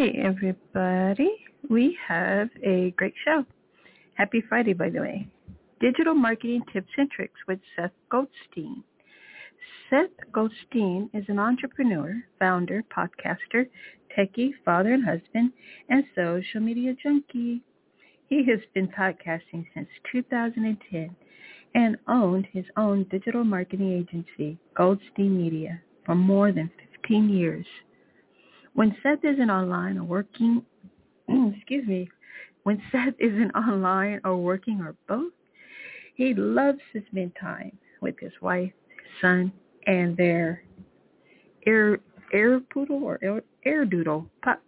Hi, everybody. We have a great show. Happy Friday, by the way. Digital Marketing Tips and Tricks with Seth Goldstein. Seth Goldstein is an entrepreneur, founder, podcaster, techie, father and husband, and social media junkie. He has been podcasting since 2010 and owned his own digital marketing agency, Goldstein Media, for more than 15 years. When Seth isn't online or working, excuse me, when Seth isn't online or working or both, he loves to spend time with his wife, his son, and their air air poodle or air, air doodle pup.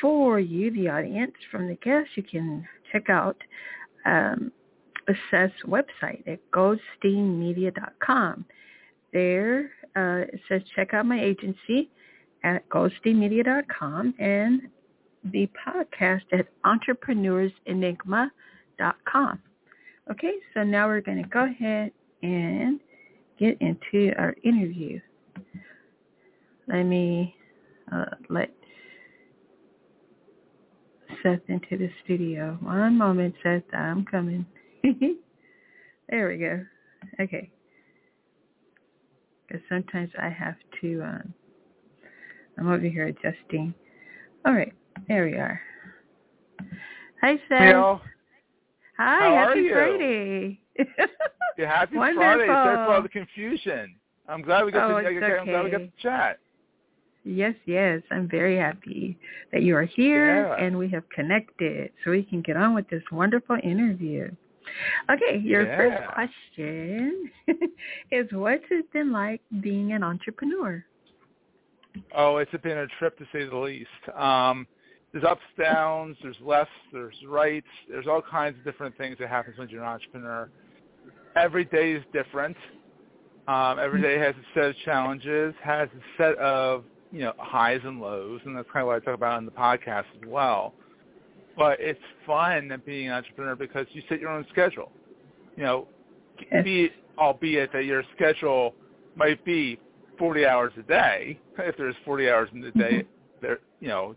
For you, the audience, from the guests, you can check out um, Seth's website at goldsteinmedia.com. There uh, it says check out my agency at goldsteinmedia.com and the podcast at entrepreneursenigma.com. Okay, so now we're going to go ahead and get into our interview. Let me uh, let Seth into the studio. One moment, Seth. I'm coming. there we go. Okay. Because sometimes I have to... Um, I'm over here adjusting. All right, there we are. Hi, Seth. Neil. Hi, How happy? Friday. Yeah, happy Wonderful. Friday. Sorry for all the confusion. I'm glad we got Oh, to. it's I'm glad we got to chat. yes, yes. I'm very happy that you are here Yeah. and we have connected so we can get on with this wonderful interview. Okay, your first question is what's it been like being an entrepreneur? Oh, it's been a trip to say the least. Um, there's ups, downs. There's lefts. There's rights. There's all kinds of different things that happens when you're an entrepreneur. Every day is different. Um, every day has a set of challenges, has a set of you know highs and lows, and that's kind of what I talk about in the podcast as well. But it's fun being an entrepreneur because you set your own schedule. You know, be albeit that your schedule might be 40 hours a day, if there's 40 hours in the day, Mhm. there, you know,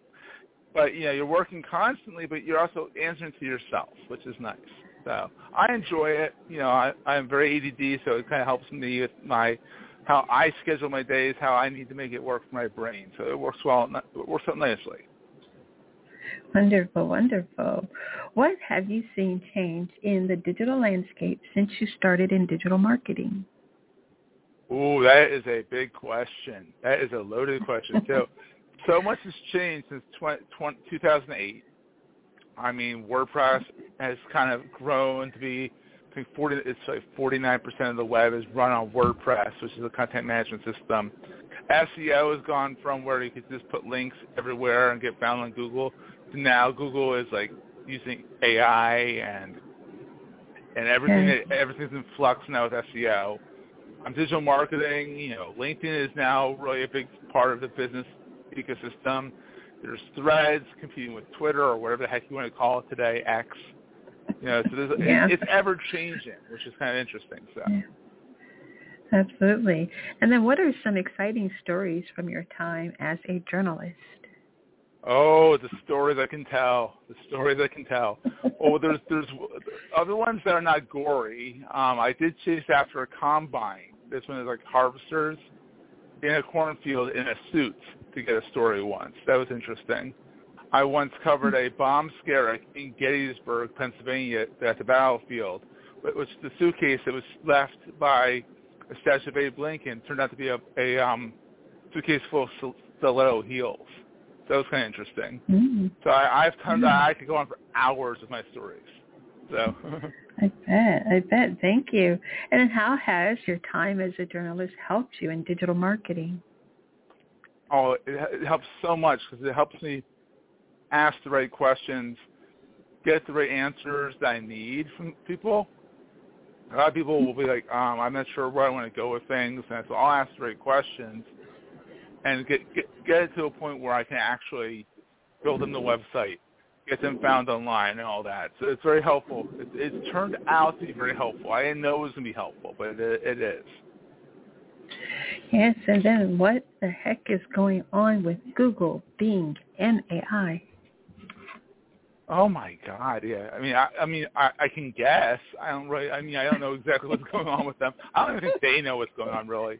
but you know you're working constantly, but you're also answering to yourself, which is nice. So I enjoy it. You know, I, I'm very ADD, so it kind of helps me with my how I schedule my days, how I need to make it work for my brain. So it works well. It works out nicely. Wonderful, wonderful. What have you seen change in the digital landscape since you started in digital marketing? Ooh, that is a big question. That is a loaded question. So, so much has changed since 20, 20, 2008. I mean, WordPress has kind of grown to be, I think 40, it's like 49% of the web is run on WordPress, which is a content management system. SEO has gone from where you could just put links everywhere and get found on Google to now Google is like using AI and and everything Okay. everything's in flux now with SEO um, digital marketing, you know, LinkedIn is now really a big part of the business ecosystem. There's threads competing with Twitter or whatever the heck you want to call it today, X. You know, so there's, Yeah. it's ever changing, which is kind of interesting. So, Yeah. Absolutely. And then what are some exciting stories from your time as a journalist? oh, the stories I can tell, the stories I can tell. Oh, there's there's other ones that are not gory. Um, I did chase after a combine. This one is like harvesters in a cornfield in a suit to get a story once. That was interesting. I once covered a bomb scare in Gettysburg, Pennsylvania, at the battlefield, which the suitcase that was left by a statue of Abe Lincoln turned out to be a, a um, suitcase full of stiletto heels. That was kind of interesting. Mm, So I, I've tons. I could go on for hours with my stories. So I bet. I bet. Thank you. And how has your time as a journalist helped you in digital marketing? oh, it, helps so much because it helps me ask the right questions, get the right answers that I need from people. A lot of people will be like, um, I'm not sure where I want to go with things, and so I'll ask the right questions and get, get get it to a point where I can actually build them the website, get them found online, and all that. So it's very helpful. It, it's turned out to be very helpful. I didn't know it was going to be helpful, but it, it is. Yes, and then what the heck is going on with Google, Bing, and AI? Oh my God! Yeah, I mean, I, I mean, I, I can guess. I don't really. I mean, I don't know exactly what's going on with them. I don't even think they know what's going on really.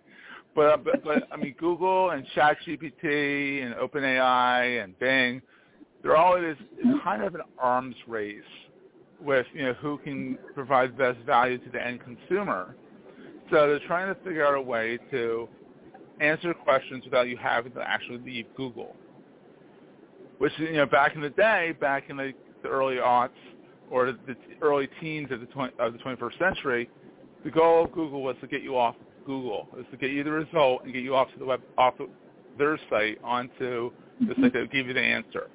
But uh, but, but I mean, Google and ChatGPT and OpenAI and Bing, they're all it is kind of an arms race with you know who can provide best value to the end consumer. So they're trying to figure out a way to answer questions without you having to actually leave Google which you know back in the day, back in the, the early aughts or the, the early teens of the 20, of the 21st century, the goal of Google was to get you off Google, was to get you the result and get you off to the web off their site onto the site that would give you the answer.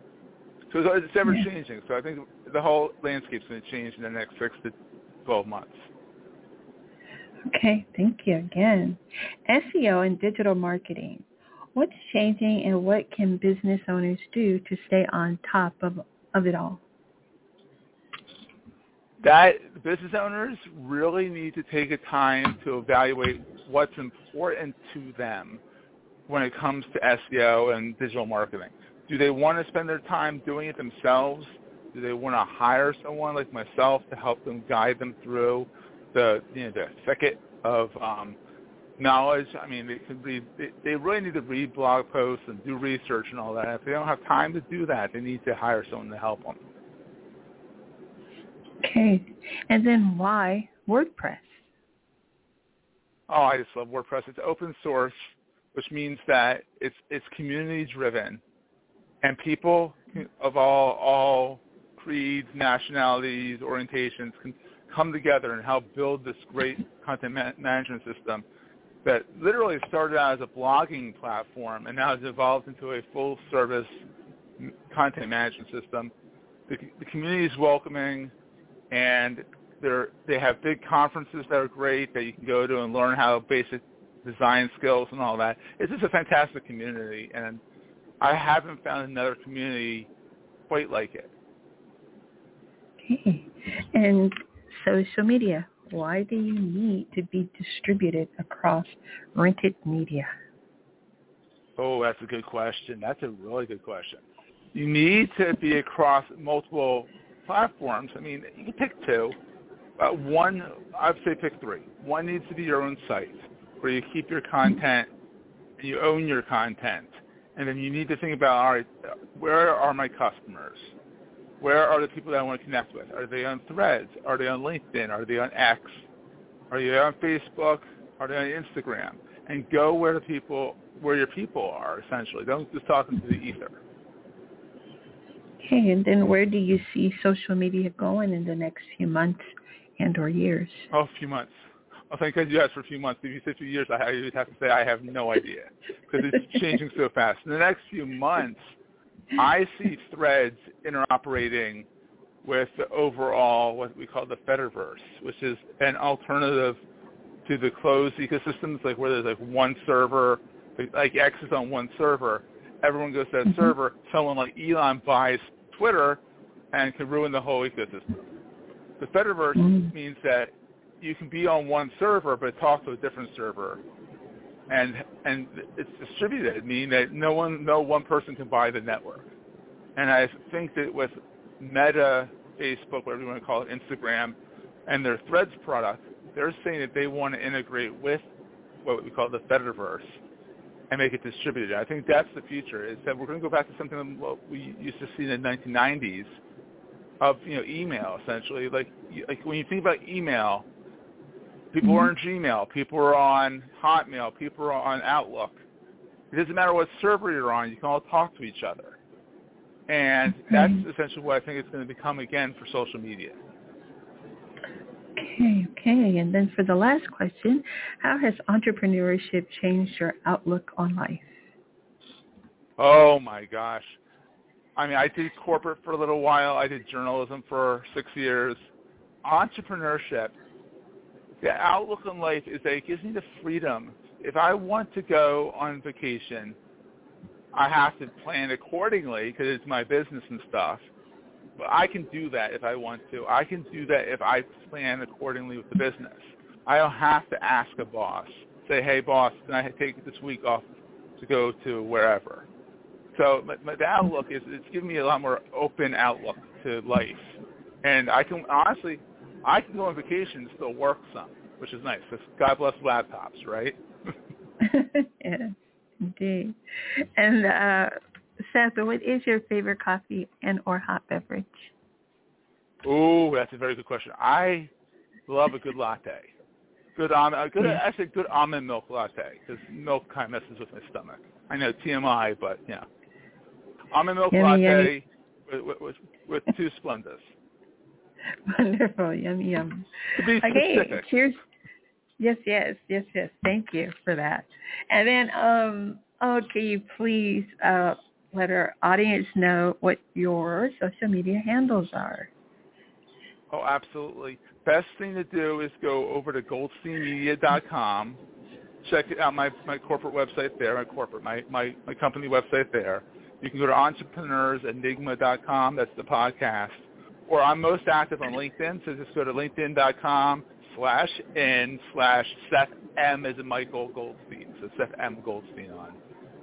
So it's ever changing. So I think the whole landscape's going to change in the next six to 12 months. Okay, thank you again. SEO and digital marketing. What's changing and what can business owners do to stay on top of, of it all? That business owners really need to take a time to evaluate what's important to them when it comes to SEO and digital marketing. Do they want to spend their time doing it themselves? Do they want to hire someone like myself to help them guide them through the you know the thicket of um, knowledge. I mean, they can read. They, they really need to read blog posts and do research and all that. If they don't have time to do that, they need to hire someone to help them. Okay, and then why WordPress? Oh, I just love WordPress. It's open source, which means that it's it's community driven, and people of all all creeds, nationalities, orientations can come together and help build this great content ma- management system that literally started out as a blogging platform and now has evolved into a full service content management system. The, the community is welcoming and they're, they have big conferences that are great that you can go to and learn how basic design skills and all that. It's just a fantastic community and I haven't found another community quite like it. Okay. And social media why do you need to be distributed across rented media? Oh, that's a good question. That's a really good question. You need to be across multiple platforms. I mean, you can pick two. Uh, one, I'd say pick three. One needs to be your own site where you keep your content and you own your content. And then you need to think about, all right, where are my customers? Where are the people that I want to connect with? Are they on Threads? Are they on LinkedIn? Are they on X? Are they on Facebook? Are they on Instagram? And go where the people, where your people are. Essentially, don't just talk into the ether. Okay, and then where do you see social media going in the next few months and or years? Oh, a few months. Well, thank God you asked for a few months. If you say few years, I would have to say I have no idea because it's changing so fast. In the next few months, I see threads interoperating with the overall what we call the Fediverse, which is an alternative to the closed ecosystems, like where there's like one server, like X is on one server. Everyone goes to that mm-hmm. server. Someone like Elon buys Twitter and can ruin the whole ecosystem. The Fediverse mm-hmm. means that you can be on one server but talk to a different server and and it's distributed, meaning that no one, no one person can buy the network. And I think that with Meta, Facebook, whatever you want to call it, Instagram, and their Threads product, they're saying that they want to integrate with what we call the Fediverse and make it distributed. I think that's the future. Is that we're going to go back to something what we used to see in the 1990s of you know email essentially. Like like when you think about email, People mm-hmm. are on Gmail. People are on Hotmail. People are on Outlook. It doesn't matter what server you're on. You can all talk to each other. And that's essentially what I think it's going to become again for social media. Okay, okay. And then for the last question, how has entrepreneurship changed your outlook on life? Oh my gosh. I mean, I did corporate for a little while. I did journalism for six years. Entrepreneurship, the outlook on life is that it gives me the freedom. If I want to go on vacation, I have to plan accordingly because it's my business and stuff. But I can do that if I want to. I can do that if I plan accordingly with the business. I don't have to ask a boss. Say, hey, boss, can I take this week off to go to wherever? So my, my, the outlook is it's giving me a lot more open outlook to life. And I can honestly, I can go on vacation and still work some, which is nice. Because God bless laptops, right? yeah, indeed. And uh, Seth, what is your favorite coffee and or hot beverage? Oh, that's a very good question. I love a good latte. Good almond, good yeah. actually good almond milk latte because milk kind of messes with my stomach. I know TMI, but yeah, almond milk yummy, latte yummy. With, with, with two Splendas. Wonderful, yummy, yum. Okay, specific. cheers. Yes, yes, yes, yes. Thank you for that. And then, um, oh, can you please uh, let our audience know what your social media handles are? Oh, absolutely. Best thing to do is go over to goldsteinmedia.com. Check out my, my corporate website there, my corporate, my, my, my company website there. You can go to entrepreneursenigma.com. That's the podcast. Or I'm most active on LinkedIn, so just go to linkedin.com slash in slash Seth M as in Michael Goldstein. So Seth M Goldstein on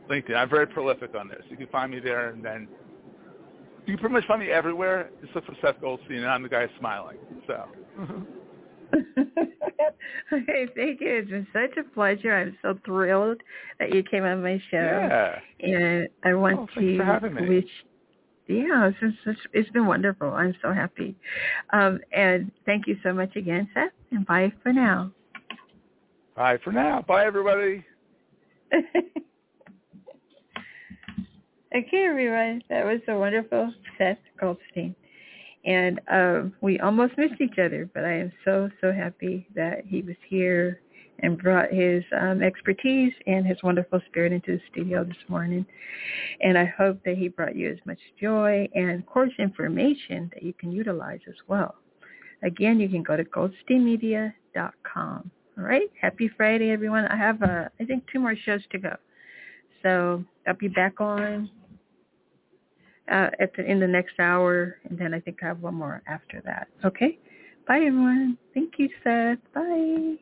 LinkedIn. I'm very prolific on this. You can find me there, and then you can pretty much find me everywhere. Just look for Seth Goldstein, and I'm the guy smiling. So. okay, thank you. It's been such a pleasure. I'm so thrilled that you came on my show. Yeah. And I want oh, to wish yeah, it's been such, it's been wonderful. I'm so happy. Um, and thank you so much again, Seth. And bye for now. Bye for now. Bye, everybody. okay, everyone. That was a wonderful Seth Goldstein. And um, we almost missed each other, but I am so, so happy that he was here and brought his um, expertise and his wonderful spirit into the studio this morning. And I hope that he brought you as much joy and course information that you can utilize as well. Again, you can go to goldsteinmedia.com. All right. Happy Friday, everyone. I have, uh, I think, two more shows to go. So I'll be back on uh, at the, in the next hour, and then I think I have one more after that. Okay. Bye, everyone. Thank you, Seth. Bye.